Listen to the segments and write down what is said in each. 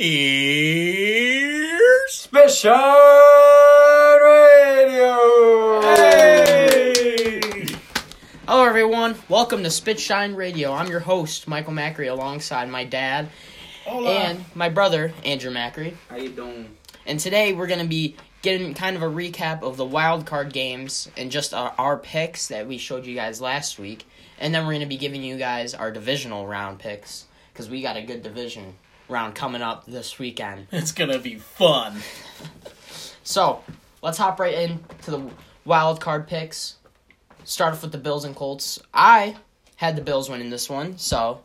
Here's Special Radio. Hey! Hello, everyone. Welcome to Spitshine Radio. I'm your host, Michael Macri, alongside my dad Hola. and my brother, Andrew Macri. How you doing? And today we're going to be getting kind of a recap of the wild card games and just our, our picks that we showed you guys last week. And then we're going to be giving you guys our divisional round picks because we got a good division round coming up this weekend. it's gonna be fun. So let's hop right into the wild card picks. Start off with the Bills and Colts. I had the Bills winning this one, so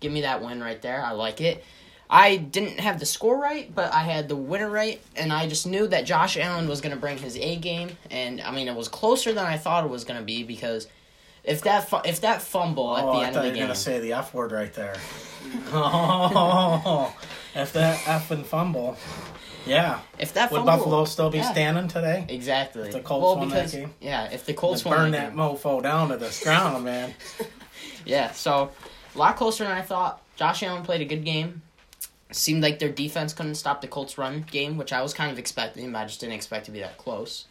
give me that win right there. I like it. I didn't have the score right, but I had the winner right, and I just knew that Josh Allen was going to bring his A game, and I mean it was closer than I thought it was going to be because if that fu- if that fumble at oh, the I end thought of you were gonna say the F word right there. oh, if that F and fumble, yeah. if that fumble, Would Buffalo still be yeah. standing today? exactly. If the Colts well, won that game? Yeah, if the Colts won burn that that mofo down to the ground, man. Yeah, so a lot closer than I thought. Josh Allen played a good game. Seemed like their defense couldn't stop the Colts' run game, which I was kind of expecting, but I just didn't expect to be that close.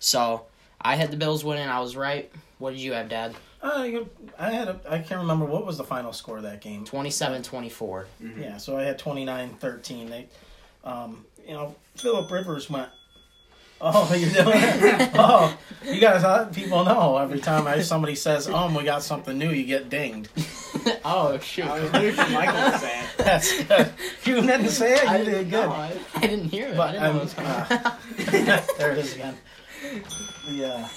So I had the Bills winning. I was right. What did you have, Dad? Uh, I had a, I can't remember what was the final score of that game. 27 24. Yeah, so I had 29-13. They, um, you know, Philip Rivers went. Oh, you're doing it? Oh, you guys, uh, people know every time I, somebody says, "Um, we got something new," you get dinged. oh, shoot. I was waiting for Michael to say it. That's good. You didn't say it. You did good. No, I, I didn't hear it. But I didn't know it was uh, there it is again. Yeah.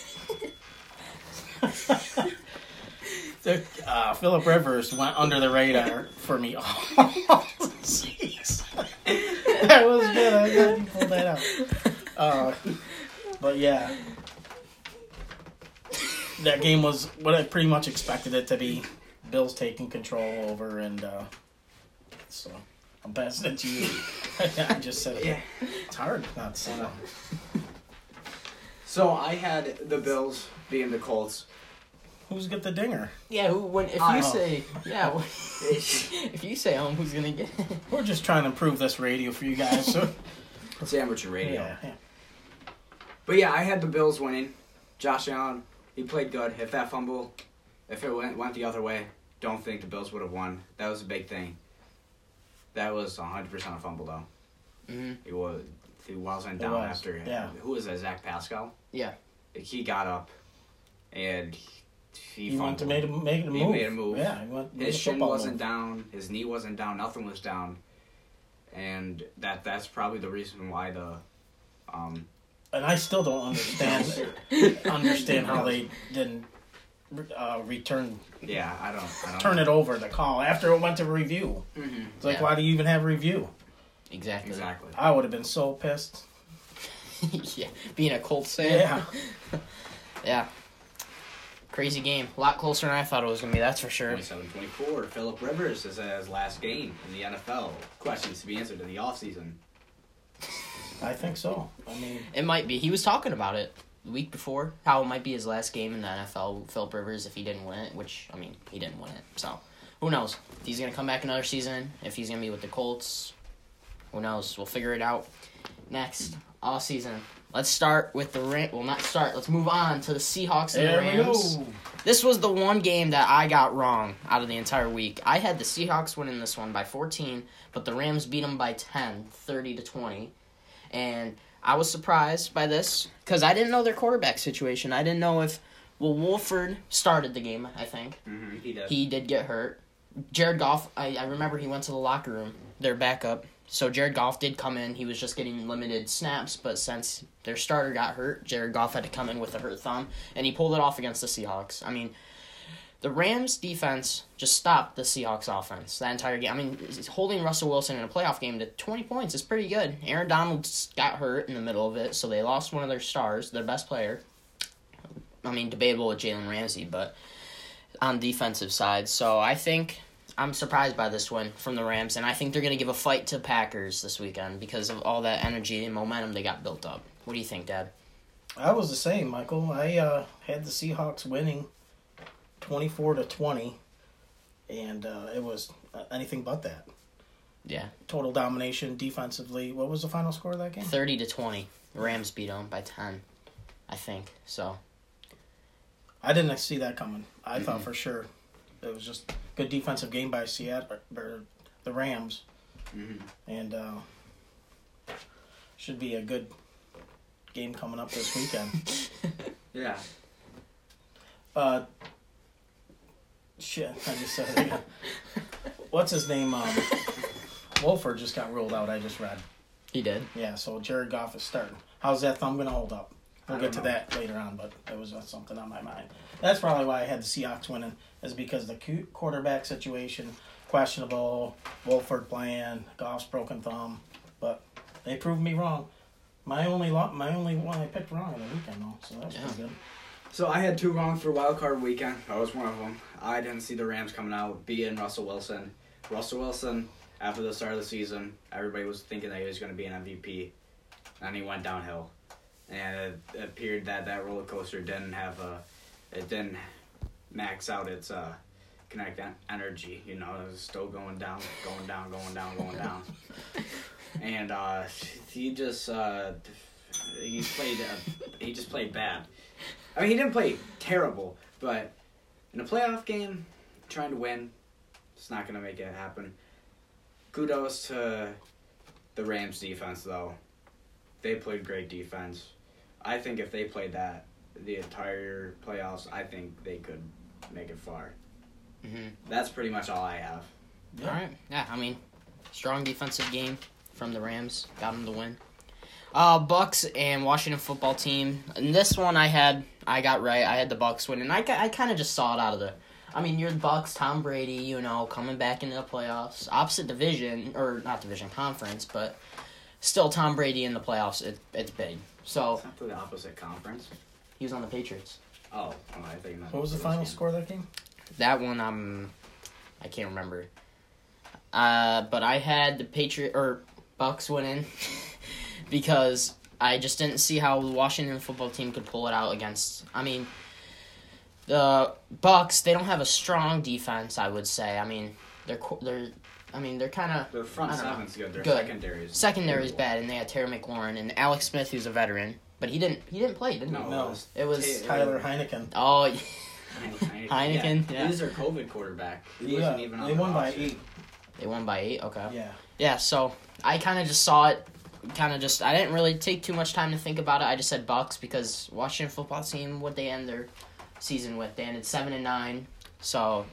the, uh, Philip Rivers went under the radar for me. Oh, jeez. that was good. I glad you pulled that out. Uh, but yeah, that game was what I pretty much expected it to be. Bills taking control over, and uh, so I'm passing it to you. I just said it. Yeah. It's hard not to say that. So I had the Bills being the Colts. Who's got the dinger? yeah, who, when, if I you know. say, yeah, if you say home, who's going to get it? We're just trying to improve this radio for you guys. So It's amateur radio. yeah, yeah. But yeah, I had the Bills winning. Josh Allen, he played good. If that fumble, if it went went the other way, don't think the Bills would have won. That was a big thing. That was 100% a fumble though. Mhm. He was he wasn't down was, after. yeah. Who was that? Zach Pascal. Yeah. He got up, and he, He wanted to fumbled. make a, make a He move. made a move. Yeah, he went, his a shin wasn't move. down, his knee wasn't down, nothing was down, and that that's probably the reason why the um And I still don't understand understand how they didn't uh, return yeah I don't I don't turn know. it over the call after it went to review. Mhm. It's like, Yeah. why do you even have review? Exactly. exactly. I would have been so pissed. yeah, being a Colts fan. Yeah. Yeah. Crazy game. A lot closer than I thought it was going to be, that's for sure. 27-24, Philip Rivers is uh, his last game in the NFL. Questions to be answered in the offseason. I think so. I mean, It might be. He was talking about it the week before, how it might be his last game in the NFL, Philip Rivers, if he didn't win it, which, I mean, he didn't win it. So, who knows? If he's going to come back another season, if he's going to be with the Colts, who knows? We'll figure it out next all season. Let's start with the Ram. Well, not start. Let's move on to the Seahawks and there the Rams. This was the one game that I got wrong out of the entire week. I had the Seahawks winning this one by 14, but the Rams beat them by 10, 30 to 20. And I was surprised by this because I didn't know their quarterback situation. I didn't know if, well, Wolford started the game, I think. Mm-hmm, he does. He did get hurt. Jared Goff, I, I remember he went to the locker room, their backup. So Jared Goff did come in. He was just getting limited snaps, but since their starter got hurt, Jared Goff had to come in with a hurt thumb, and he pulled it off against the Seahawks. I mean, the Rams defense just stopped the Seahawks offense that entire game. I mean, holding Russell Wilson in a playoff game to 20 points is pretty good. Aaron Donald got hurt in the middle of it, so they lost one of their stars, their best player. I mean, debatable with Jalen Ramsey, but on defensive side. So I think I'm surprised by this win from the Rams, and I think they're going to give a fight to Packers this weekend because of all that energy and momentum they got built up. What do you think, Dad? I was the same, Michael. I uh, had the Seahawks winning 24 to 20, and uh, it was uh, anything but that. Yeah, total domination defensively. What was the final score of that game? thirty to twenty. Rams beat them by ten, I think. So I didn't see that coming. I thought for sure it was just good defensive game by Seattle or the Rams, hmm and uh, should be a good game coming up this weekend. Yeah. Uh, shit, I just said it again. What's his name? Um, Wolford just got ruled out. I just read. he did. Yeah, so Jared Goff is starting. How's that thumb gonna hold up? We'll get to know. that later on, but that was something on my mind. That's probably why I had the Seahawks winning, is because the quarterback situation questionable. Wolford playing, Goff's broken thumb, but they proved me wrong. My only lo- my only one I picked wrong in the weekend though, so that's Yeah. pretty good. So I had two wrong for wild card weekend. I was one of them. I didn't see the Rams coming out beating Russell Wilson. Russell Wilson, after the start of the season, everybody was thinking that he was going to be an MVP, and he went downhill. And it, appeared that that roller coaster didn't have a, it didn't max out its uh, kinetic en- energy. You know, it was still going down, going down, going down, going down. and uh, he just uh, he played uh, he just played bad. I mean, he didn't play terrible, but in a playoff game, trying to win, it's not going to make it happen. Kudos to the Rams defense, though. They played great defense. I think if they played that the entire playoffs, I think they could make it far. hmm That's pretty much all I have. All right. Yeah, I mean, strong defensive game from the Rams. Got them to win. Uh, Bucks and Washington football team. And this one I had, I got right. I had the Bucks winning. I, I kind of just saw it out of the. I mean, you're the Bucks, Tom Brady. You know, coming back into the playoffs, opposite division or not division conference, but still Tom Brady in the playoffs. It, it's big. So It's not the opposite conference. he was on the Patriots. Oh, oh I think that What was the final score of that game? That one, I'm I can't remember. Uh, but I had the Patriot or Bucks winning because I just didn't see how the Washington football team could pull it out against. I mean, the Bucks they don't have a strong defense. I would say. I mean, they're qu- they're. I mean, they're kind of Their front I don't know. seven's good. Their Good. secondary is secondary is bad, and they had Terry McLaurin and Alex Smith, who's a veteran, but he didn't he didn't play, didn't No, he? No. it was It was Ta- Tyler Heineken. oh Heineken. Heineken, yeah. He's their COVID quarterback. He Yeah, wasn't even on they the won by eight. they won by eight. Okay. Yeah. Yeah, so I kind of just saw it, kind of just I didn't really take too much time to think about it. I just said Bucks because Washington football team what they end their season with they ended seven and nine, so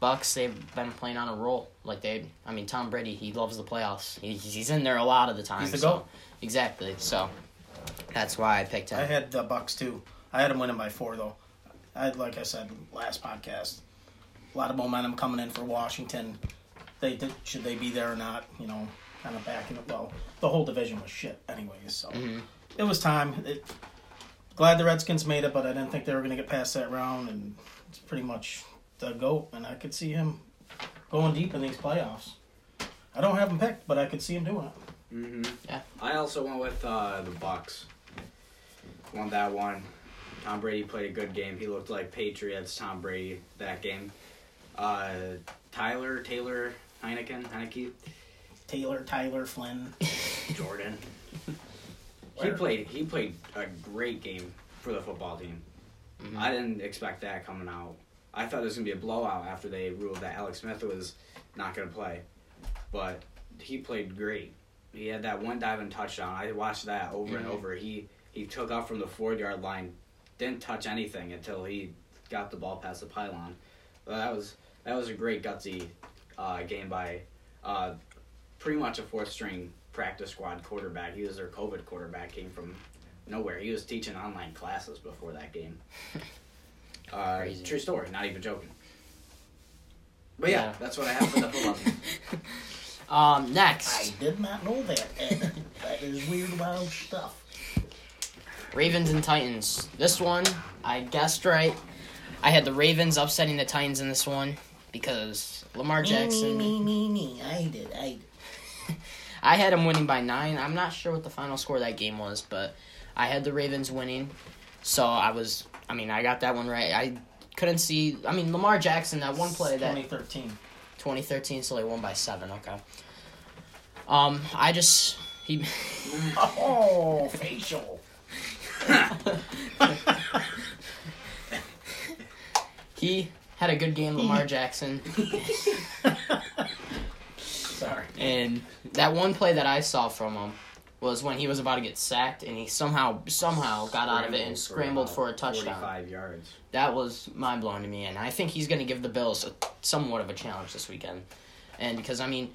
Bucks they've been playing on a roll like they. I mean Tom Brady he loves the playoffs. He, he's in there a lot of the time. He's the so- GOAT. Exactly. So that's why I picked him. I had the Bucks too. I had them winning by four though. I like I said last podcast, a lot of momentum coming in for Washington. They did, should they be there or not? You know, kind of backing it. Well, the whole division was shit anyways, so Mhm. it was time. It, glad the Redskins made it, but I didn't think they were going to get past that round, and it's pretty much the goat. And I could see him going deep in these playoffs. I don't have him picked, but I could see him doing it. hmm Yeah. I also went with uh, the Bucks. Won that one. Tom Brady played a good game. He looked like Patriots Tom Brady that game. Uh, Tyler Taylor Heineken Heineke Taylor, Tyler, Flynn. Jordan. he played. He played a great game for the football team. Mhm. I didn't expect that coming out. I thought it was gonna be a blowout after they ruled that Alex Smith was not gonna play, but he played great. He had that one diving touchdown. I watched that over and Mhm. over. He he took off from the four yard line, didn't touch anything until he got the ball past the pylon. But that was that was a great gutsy uh, game by uh, pretty much a fourth string practice squad quarterback. He was their COVID quarterback. Came from nowhere. He was teaching online classes before that game. Uh, Crazy. True story. Not even joking. But yeah, Yeah. that's what I have for the football team. Um, next. I did not know that, that is weird, wild stuff. Ravens and Titans. This one, I guessed right. I had the Ravens upsetting the Titans in this one because Lamar Jackson. Me, me, me, me. I did, I did. I had them winning by nine. I'm not sure what the final score of that game was, but I had the Ravens winning. So I was, I mean, I got that one right. I couldn't see, I mean, Lamar Jackson, that one play that 2013. 2013, so they won by seven. Okay. Um, I just he Oh, facial. he had a good game, Lamar Jackson, Sorry. and that one play that I saw from him was when he was about to get sacked, and he somehow somehow got out of it and scrambled for a touchdown. Forty-five yards. That was mind blowing to me, and I think he's going to give the Bills a, somewhat of a challenge this weekend. And because I mean,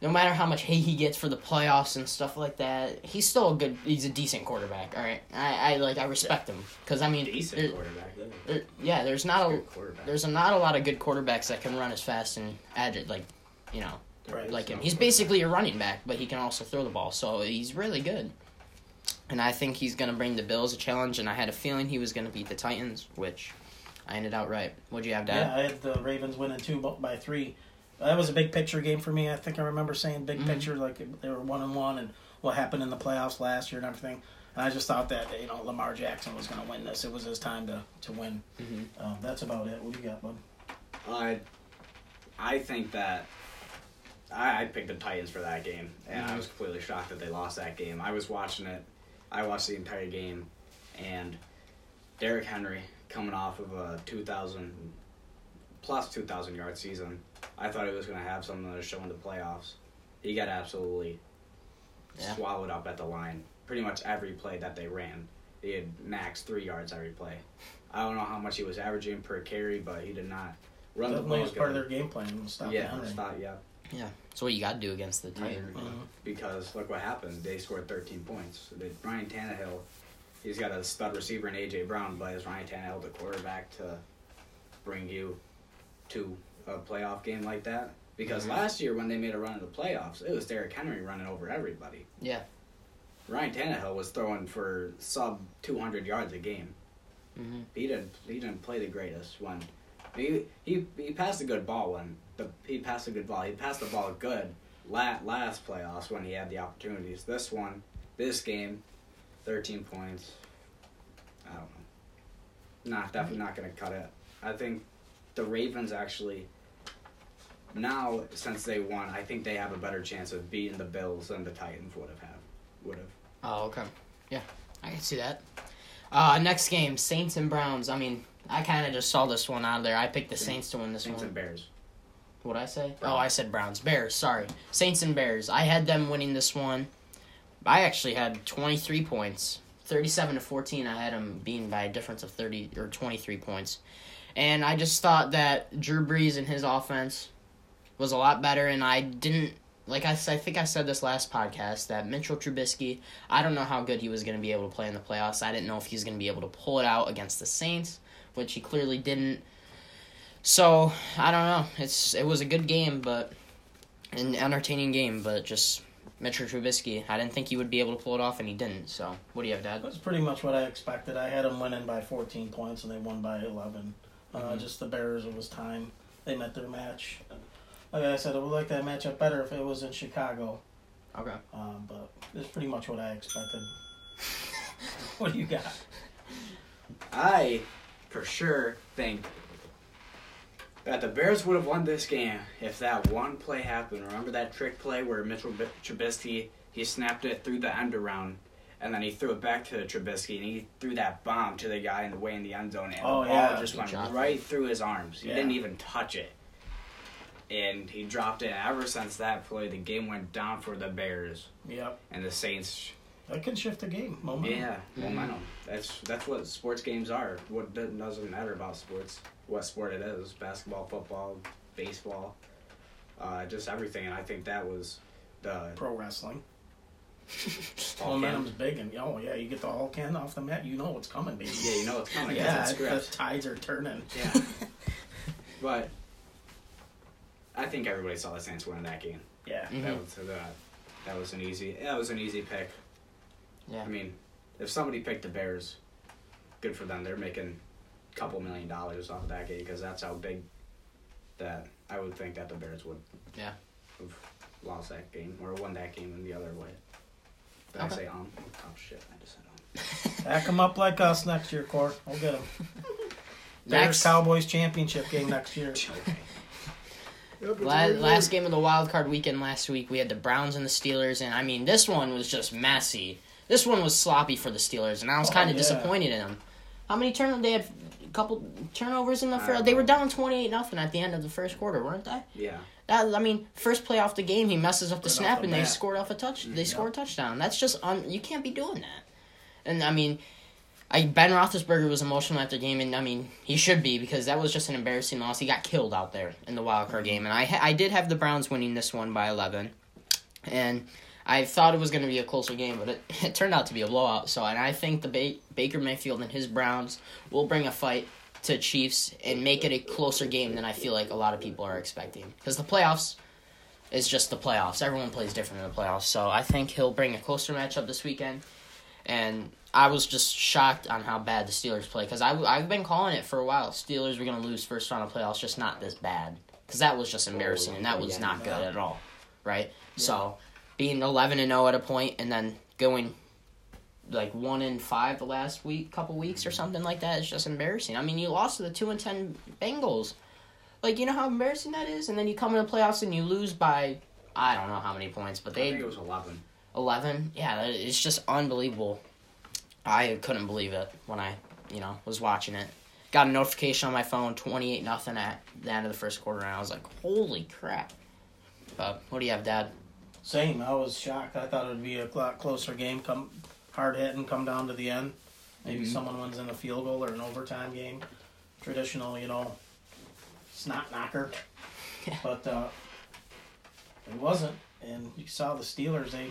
no matter how much hate he gets for the playoffs and stuff like that, he's still a good. He's a decent quarterback. All right, I, I like I respect him because I mean, Decent there- quarterback. yeah. there- yeah, there's not a quarterback. there's a, not a lot of good quarterbacks that can run as fast and agile like you know Right. like him. He's basically a running back, but he can also throw the ball, so he's really good. And I think he's going to bring the Bills a challenge, and I had a feeling he was going to beat the Titans, which I ended out right. What'd you have, Dad? Yeah, I had the Ravens winning two by three. That was a big picture game for me. I think I remember saying big Mhm. picture, like they were one and one, and what happened in the playoffs last year and everything. And I just thought that you know Lamar Jackson was going to win this. It was his time to to win. Mhm. Um, that's about it. What do you got, bud? I, I think that I, I picked the Titans for that game, and I Mhm. was completely shocked that they lost that game. I was watching it. I watched the entire game, and Derrick Henry coming off of a 2,000 plus 2,000 yard season. I thought he was going to have something to show in the playoffs. He got absolutely Yeah. swallowed up at the line. Pretty much every play that they ran, he had max three yards every play. I don't know how much he was averaging per carry, but he did not run the ball was part of their game plan. was Stop Yeah, stop, yeah. That's what you got to do against the Titans. Mhm. Because look what happened. They scored 13 points. They, Ryan Tannehill, he's got a stud receiver in A.J. Brown, but is Ryan Tannehill the quarterback to bring you to a playoff game like that? Because Mhm. last year when they made a run in the playoffs, it was Derrick Henry running over everybody. Yeah. Ryan Tannehill was throwing for sub 200 yards a game. hmm He didn't. He didn't play the greatest when. He he he passed a good ball when the he passed a good ball. He passed the ball good la last playoffs when he had the opportunities. This one, this game, thirteen points. I don't know. Not definitely not gonna cut it. I think the Ravens actually. Now, since they won, I think they have a better chance of beating the Bills than the Titans would have have would have. Oh, okay. Yeah, I can see that. Uh, next game, Saints and Browns. I mean, I kind of just saw this one out of there. I picked the Saints to win this Saints one. Saints and Bears. What'd I say? Browns. Oh, I said Browns. Bears, sorry. Saints and Bears. I had them winning this one. I actually had 23 points. 37 to 14, I had them being by a difference of 30 or 23 points. And I just thought that Drew Brees and his offense was a lot better, and I didn't. Like I think I said this last podcast that Mitchell Trubisky, I don't know how good he was going to be able to play in the playoffs. I didn't know if he was going to be able to pull it out against the Saints, which he clearly didn't. So I don't know. It's it was a good game, but an entertaining game, but just Mitchell Trubisky. I didn't think he would be able to pull it off, and he didn't. So what do you have, Dad? That's pretty much what I expected. I had them winning by 14 points, and they won by 11. Uh, Mhm. Just the Bears, it was time. They met their match. Like I said, I would like that matchup better if it was in Chicago, Okay. um, but it's pretty much what I expected. what do you got? I, for sure, think that the Bears would have won this game if that one play happened. Remember that trick play where Mitchell B- Trubisky he snapped it through the end around, and then he threw it back to Trubisky, and he threw that bomb to the guy in the way in the end zone, and Oh, the ball yeah. just He went dropped right through his arms. He Yeah. didn't even touch it, and he dropped it. Ever since that play, the game went down for the Bears, Yep, and the Saints that can shift the game. Momentum. yeah, Mhm. That's that's what sports games are. What doesn't matter about sports, what sport it is, basketball, football, baseball, uh, just everything. And I think that was the Pro wrestling. Hulk Momentum's big, and oh yeah, you get the Hulk hand off the mat, you know what's coming, baby. Yeah, you know what's coming. yeah, it's the tides are turning. Yeah, but I think everybody saw the Saints win that game. Yeah, Mhm. That was that. That was an easy. That was an easy pick. Yeah. I mean, if somebody picked the Bears, good for them. They're making a couple million dollars off that game because that's how big that I would think that the Bears would. Yeah. Have lost that game or won that game in the other way. Did Okay. I say um? Oh shit! I just said um. back them up like us next year, Core. We'll get them. Bears Next. Cowboys championship game next year. Okay. La- last game of the wild card weekend last week, we had the Browns and the Steelers, and I mean, this one was just messy. This one was sloppy for the Steelers, and I was Oh, kind of yeah. disappointed in them. How many turnovers? They had a couple turnovers in the first. They were down twenty eight nothing at the end of the first quarter, weren't they? Yeah. That I mean, first play off the game, he messes up the off snap, the and they scored off a touch. They Mm, scored a touchdown. That's just un. You can't be doing that. And I mean, I Ben Roethlisberger was emotional after the game, and I mean he should be because that was just an embarrassing loss. He got killed out there in the wild card game, and I ha- I did have the Browns winning this one by eleven, and I thought it was going to be a closer game, but it, it turned out to be a blowout. So, and I think the ba- Baker Mayfield and his Browns will bring a fight to Chiefs and make it a closer game than I feel like a lot of people are expecting because the playoffs is just the playoffs. Everyone plays different in the playoffs, so I think he'll bring a closer matchup this weekend. And I was just shocked on how bad the Steelers play because I I've been calling it for a while. Steelers were gonna lose first round of playoffs, just not this bad because that was just embarrassing and that was not good at all, right? So being eleven and zero at a point and then going like one in five the last week, couple weeks or something like that is just embarrassing. I mean, you lost to the two and ten Bengals. Like you know how embarrassing that is, and then you come in the playoffs and you lose by I don't know how many points, but I they think it was 11. 11 yeah that- it's just unbelievable i couldn't believe it when i you know was watching it got a notification on my phone 28 nothing at the end of the first quarter and i was like holy crap but what do you have dad Same. I was shocked. I thought it would be a lot closer game. Come hard hitting, come down to the end. Maybe Mhm. someone wins in a field goal or an overtime game. Traditional, you know, snot knocker. Yeah. But uh, it wasn't. And you saw the Steelers. They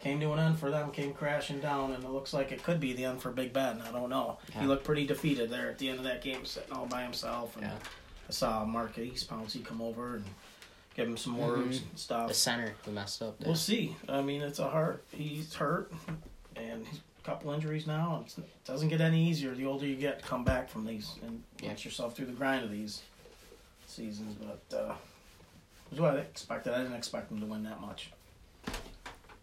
came to an end for them. Came crashing down, and it looks like it could be the end for Big Ben. I don't know. Yeah. He looked pretty defeated there at the end of that game, sitting all by himself. And Yeah. I saw Maurkice Pouncey come over and give him some words and stuff. the center the messed up there We'll see. I mean, it's a hard. He's hurt, and he's a couple injuries now. It's, it doesn't get any easier the older you get come back from these and Yeah. get yourself through the grind of these seasons. But uh, it was what I expected. I didn't expect him to win that much.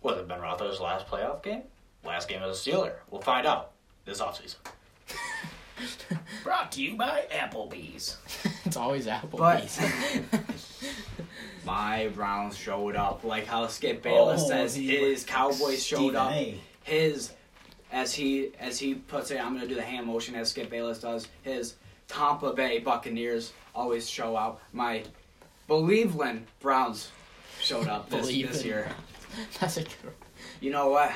Was it Ben Roethlisberger's last playoff game? Last game as a Steeler. We'll find out this offseason. Brought to you by Applebee's. it's always applebee's My Browns showed up. Like how Skip Bayless Oh, says his looked Cowboys showed up. A. His as he as he puts it, I'm gonna do the hand motion as Skip Bayless does. His Tampa Bay Buccaneers always show out. My Believeland Browns showed up this, Believe this it. year. that's a good You know what?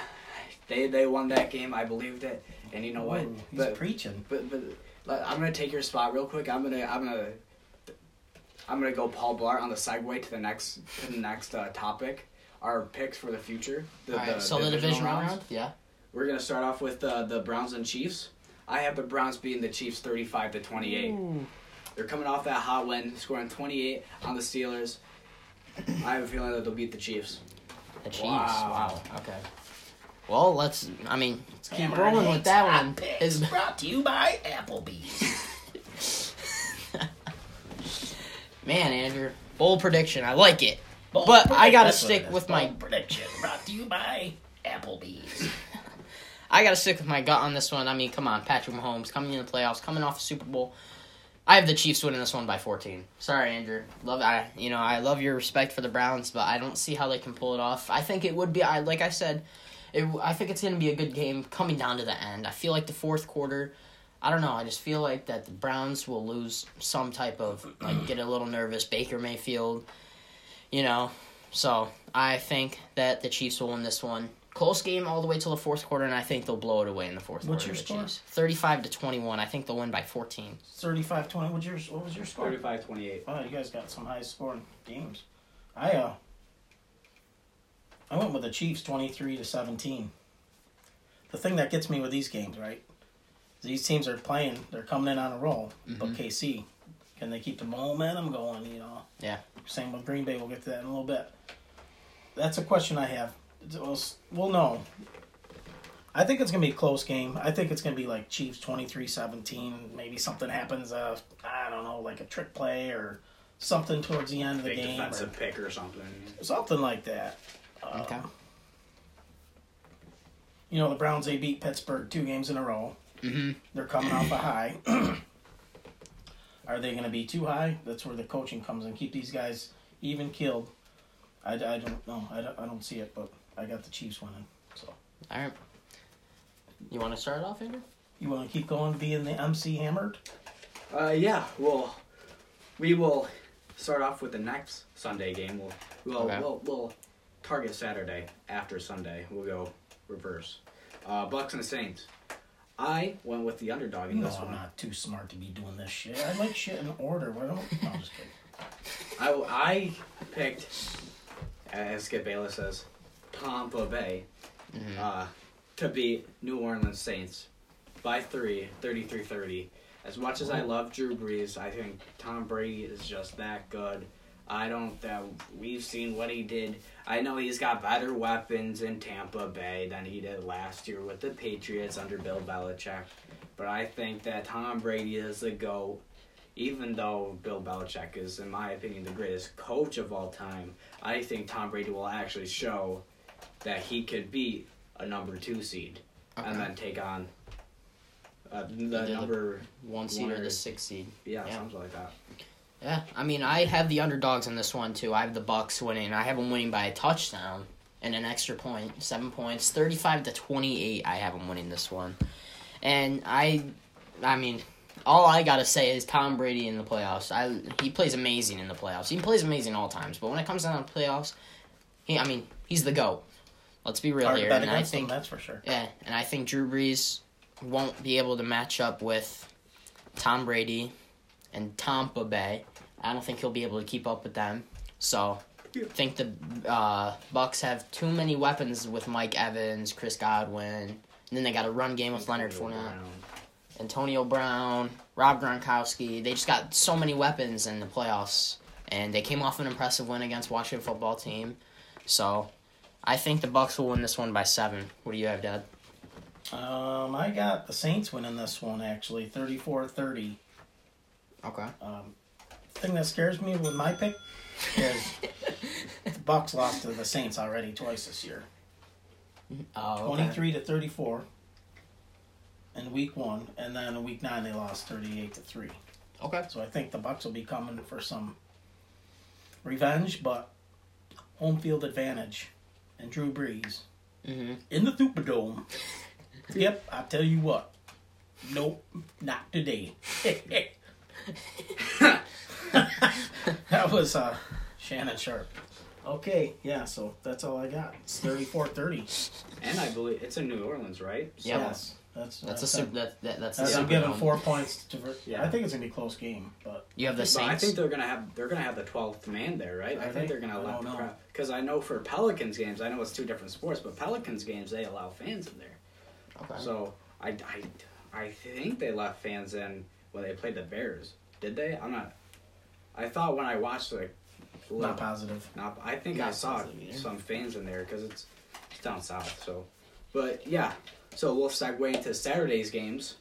They they won that game. I believed it. And you know what? Ooh, he's But- preaching. But but like, I'm gonna take your spot real quick. I'm gonna I'm gonna I'm gonna go Paul Blart on the segue to the next to the next uh, topic. Our picks for the future. The, All right, so the divisional round yeah We're gonna start off with uh, the Browns and Chiefs. I have the Browns beating the Chiefs 35 to 28. They're coming off that hot win, scoring 28 on the Steelers. I have a feeling that they'll beat the Chiefs. the chiefs Wow. wow okay well let's i mean let's keep rolling with that one Is- brought to you by Applebee's. Man andrew bold prediction i like it Bold But I gotta stick with my- prediction. Brought to you by Applebee's. I gotta stick with my gut on this one. I mean, come on, Patrick Mahomes coming in the playoffs, coming off a Super Bowl. I have the Chiefs winning this one by 14. Sorry, Andrew. Love I you know I love your respect for the Browns, but I don't see how they can pull it off. I think it would be. I like I said, it, I think it's gonna be a good game coming down to the end. I feel like the fourth quarter. I don't know. I just feel like that the Browns will lose some type of like get a little nervous. Baker Mayfield, you know. So I think that the Chiefs will win this one. Close game all the way till the fourth quarter, and I think they'll blow it away in the fourth What's quarter. What's your score? Chiefs. Thirty-five to twenty-one. I think they'll win by fourteen. 35 20. What's yours? What was your score? 35 28. Wow, you guys got some high scoring games. I uh I went with the Chiefs 23 to 17. The thing that gets me with these games, right? These teams are playing, they're coming in on a roll. But Mhm. KC, can they keep the momentum going, you know? Yeah. Same with Green Bay, we'll get to that in a little bit. That's a question I have. We'll, we'll know. I think it's going to be a close game. I think it's going to be like Chiefs 23-17. Maybe something happens, uh, I don't know, like a trick play or something towards the end of the Big game. or defensive pick or something. something like that. Uh, Okay. You know, the Browns, they beat Pittsburgh two games in a row. Mm-hmm. They're coming off a high. Are they going to be too high? That's where the coaching comes in. Keep these guys even killed. I, I don't know. I don't, I don't see it, but I got the Chiefs winning. So All right. You want to start off, Andrew? you want to keep going, being the MC hammered? Uh, yeah. Well, we will start off with the next Sunday game. We'll we'll Okay. we'll, we'll target Saturday after Sunday. We'll go reverse. Uh, Bucks and the Saints. I went with the underdog in You know this I'm one. not too smart to be doing this shit. I like shit in order. Why don't? No, I'm just kidding. I, I picked, as Skip Bayless says, Tampa Bay Mm-hmm. uh, to beat New Orleans Saints by three, 33-30. As much as I love Drew Brees, I think Tom Brady is just that good. I don't that we've seen what he did. I know he's got better weapons in Tampa Bay than he did last year with the Patriots under Bill Belichick. But I think that Tom Brady is the GOAT. Even though Bill Belichick is, in my opinion, the greatest coach of all time, I think Tom Brady will actually show that he could beat a number two seed Okay. and then take on uh, the the- number One seed or One the or- six seed. yeah, Yeah. something like that. Yeah, I mean, I have the underdogs in this one too. I have the Bucks winning. I have them winning by a touchdown and an extra point, seven points, thirty-five to twenty-eight. I have them winning this one, and I, I mean, all I gotta say is Tom Brady in the playoffs. I he plays amazing in the playoffs. He plays amazing all times, but when it comes down to playoffs, he, I mean, he's the goat. Let's be real Hard here, and I against them, that's for sure. yeah, and I think Drew Brees won't be able to match up with Tom Brady and Tampa Bay. I don't think he'll be able to keep up with them. So, I think the uh, Bucks have too many weapons with Mike Evans, Chris Godwin, and then they got a run game with Leonard Fournette, Antonio Brown, Rob Gronkowski. They just got so many weapons in the playoffs, and they came off an impressive win against Washington football team. So, I think the Bucks will win this one by seven. What do you have, Dad? Um, I got the Saints winning this one actually, 34-30. Okay. Um, thing that scares me with my pick is the Bucks lost to the Saints already twice this year. Oh, okay. 23 to 34 in week 1 and then in week 9 they lost 38 to 3. Okay. So I think the Bucks will be coming for some revenge, but home field advantage and Drew Brees Mm-hmm. in the Superdome. yep, I tell you what. Nope, not today. that was uh, Shannon Sharpe. Okay, yeah, so that's all I got. It's 34-30. And I believe it's in New Orleans, right? So Yeah. Yes, that's That's a that's, super. That, that, that's a that's, I'm super giving dome. four points to. Ver- Yeah. I think it's gonna be a close game, but You have the But Saints. I think they're gonna have they're gonna have the twelfth man there, right? I Are think they? they're gonna I allow don't the crowd because I know for Pelicans games, I know it's two different sports, but Pelicans games they allow fans in there. okay. So I, I, I think they left fans in when they played the Bears. Did they? I'm not. I thought when I watched the. not positive. Not, I think I saw some fans in there because it's, it's down south. So, but yeah. So we'll segue into Saturday's games.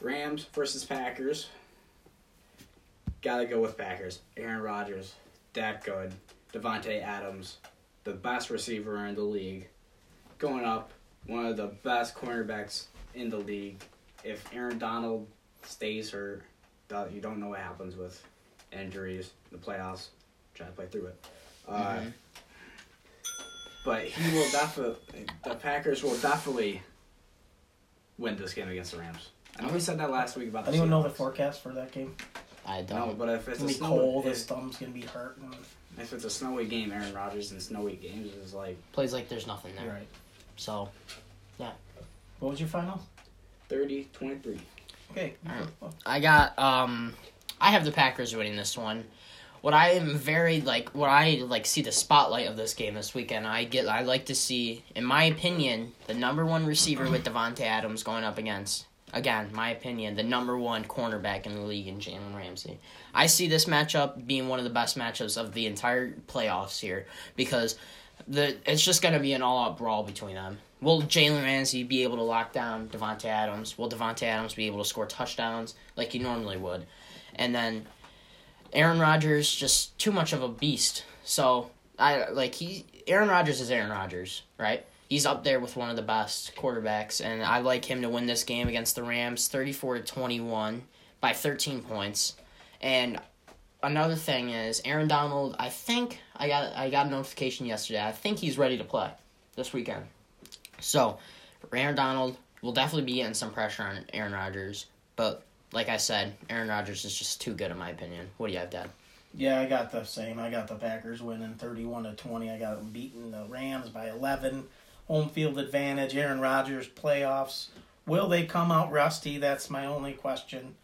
Rams versus Packers. Gotta go with Packers. Aaron Rodgers, that good. Davante Adams, the best receiver in the league, going up one of the best cornerbacks in the league. If Aaron Donald stays hurt, that- you don't know what happens with injuries, the playoffs. Try to play through it. Uh, Mhm. But he will definitely. The Packers will definitely win this game against the Rams. I know we said that last week about the Anyone know the forecast for that game? I don't. but if It's it's gonna a be snow, cold. if, His thumb's gonna be hurting. if it's a snowy game, Aaron Rodgers in snowy games is like Plays like there's nothing there. Right. So yeah. What was your final? 30-23. Okay. Alright. I got um I have the Packers winning this one. What I am very like what I like see the spotlight of this game this weekend, I get I like to see, in my opinion, the number one receiver with Davante Adams going up against again, my opinion, the number one cornerback in the league in Jalen Ramsey. I see this matchup being one of the best matchups of the entire playoffs here because the it's just gonna be an all out brawl between them. Will Jalen Ramsey be able to lock down Davante Adams? Will Davante Adams be able to score touchdowns like he normally would? And then Aaron Rodgers just too much of a beast. So I like he Aaron Rodgers is Aaron Rodgers, right? He's up there with one of the best quarterbacks, and I like him to win this game against the Rams, thirty-four to twenty-one. by 13 points. And another thing is Aaron Donald. I think I got I got a notification yesterday. I think he's ready to play this weekend. So Aaron Donald will definitely be getting some pressure on Aaron Rodgers. But like I said, Aaron Rodgers is just too good in my opinion. What do you have, Dad? Yeah, I got the same. I got the Packers winning 31 to 20. I got them beating the Rams by 11. Home field advantage. Aaron Rodgers playoffs. Will they come out rusty? That's my only question.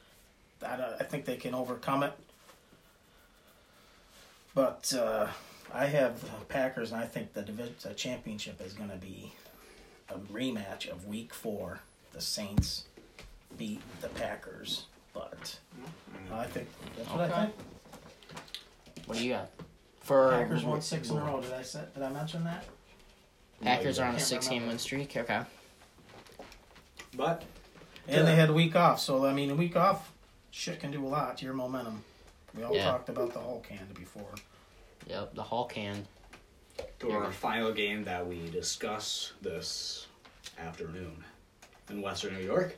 I, I think they can overcome it. But uh, I have the Packers, and I think the, divi- the championship is going to be a rematch of Week Four. The Saints beat the Packers, but mm-hmm. I think that's what I Okay. think. What do you got? For Packers won six in a row. Did I say, did I mention that? Packers are on a Can't six game remember. win streak. Okay. But And they had a week off, so I mean, a week off, shit can do a lot to your momentum. We all Yeah. talked about the Hulk hand before. Yep, the Hall can. To our final game that we discuss this afternoon in Western New York.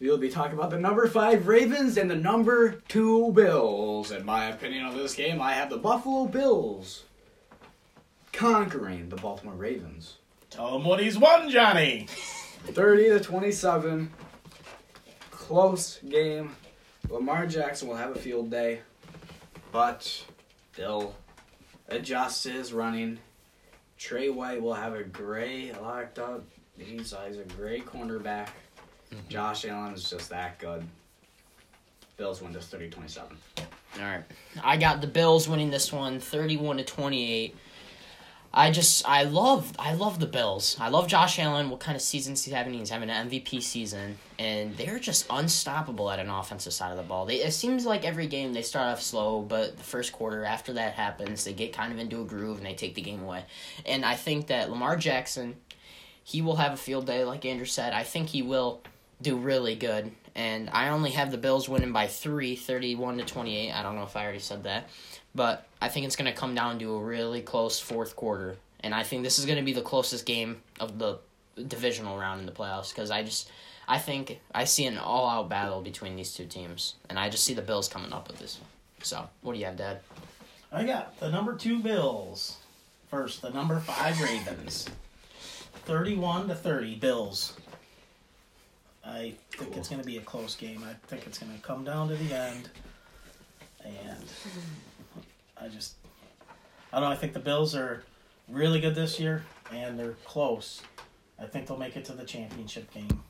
We will be talking about the number five Ravens and the number two Bills. In my opinion on this game, I have the Buffalo Bills conquering the Baltimore Ravens. Tell him what he's won, Johnny. 30 to 27. Close game. Lamar Jackson will have a field day, but they'll adjust his running. Trey White will have a gray locked up. He's, he's a great cornerback. Mm-hmm. Josh Allen is just that good. Bills win this 30 27. All right. I got the Bills winning this one 31 to 28. I just I love I love the Bills. I love Josh Allen. What kind of season he's having? He's having an MVP season, and they're just unstoppable at an offensive side of the ball. They, it seems like every game they start off slow, but the first quarter after that happens, they get kind of into a groove and they take the game away. And I think that Lamar Jackson, he will have a field day, like Andrew said. I think he will do really good. And I only have the Bills winning by three, 31 to 28. I don't know if I already said that. But I think it's going to come down to a really close fourth quarter. And I think this is going to be the closest game of the divisional round in the playoffs because I just. I think I see an all out battle between these two teams. And I just see the Bills coming up with this one. So, what do you have, Dad? I got the number two Bills. First, the number five Ravens. 31 to 30, Bills. I think it's going to be a close game. I think it's going to come down to the end. And I just, I don't know. I think the Bills are really good this year, and they're close. I think they'll make it to the championship game.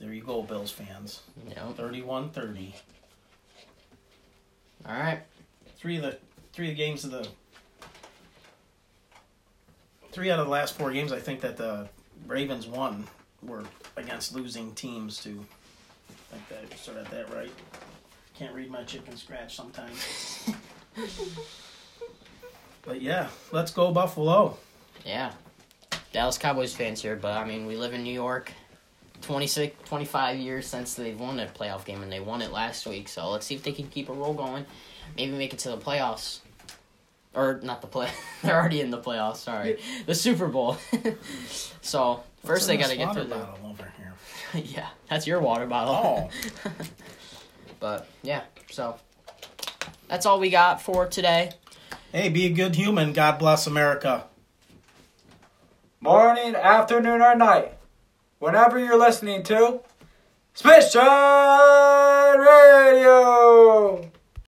There you go, Bills fans. Yep. 31 30. All right. three of the three of the games of the three out of the last four games I think that the Ravens won were against losing teams too. like that sort of that right. Can't read my chicken scratch sometimes. but yeah, let's go Buffalo. Yeah. Dallas Cowboys fans here, but I mean, we live in New York. 26, 25 years since they've won a playoff game, and they won it last week. So let's see if they can keep a roll going. Maybe make it to the playoffs. Or not the play. They're already in the playoffs. Sorry, the Super Bowl. so first What's they got to this get water through the. bottle over here. yeah, that's your water bottle. Oh. but yeah, so that's all we got for today. Hey, be a good human. God bless America. Morning, afternoon, or night. Whenever you're listening to Spit Shine Radio.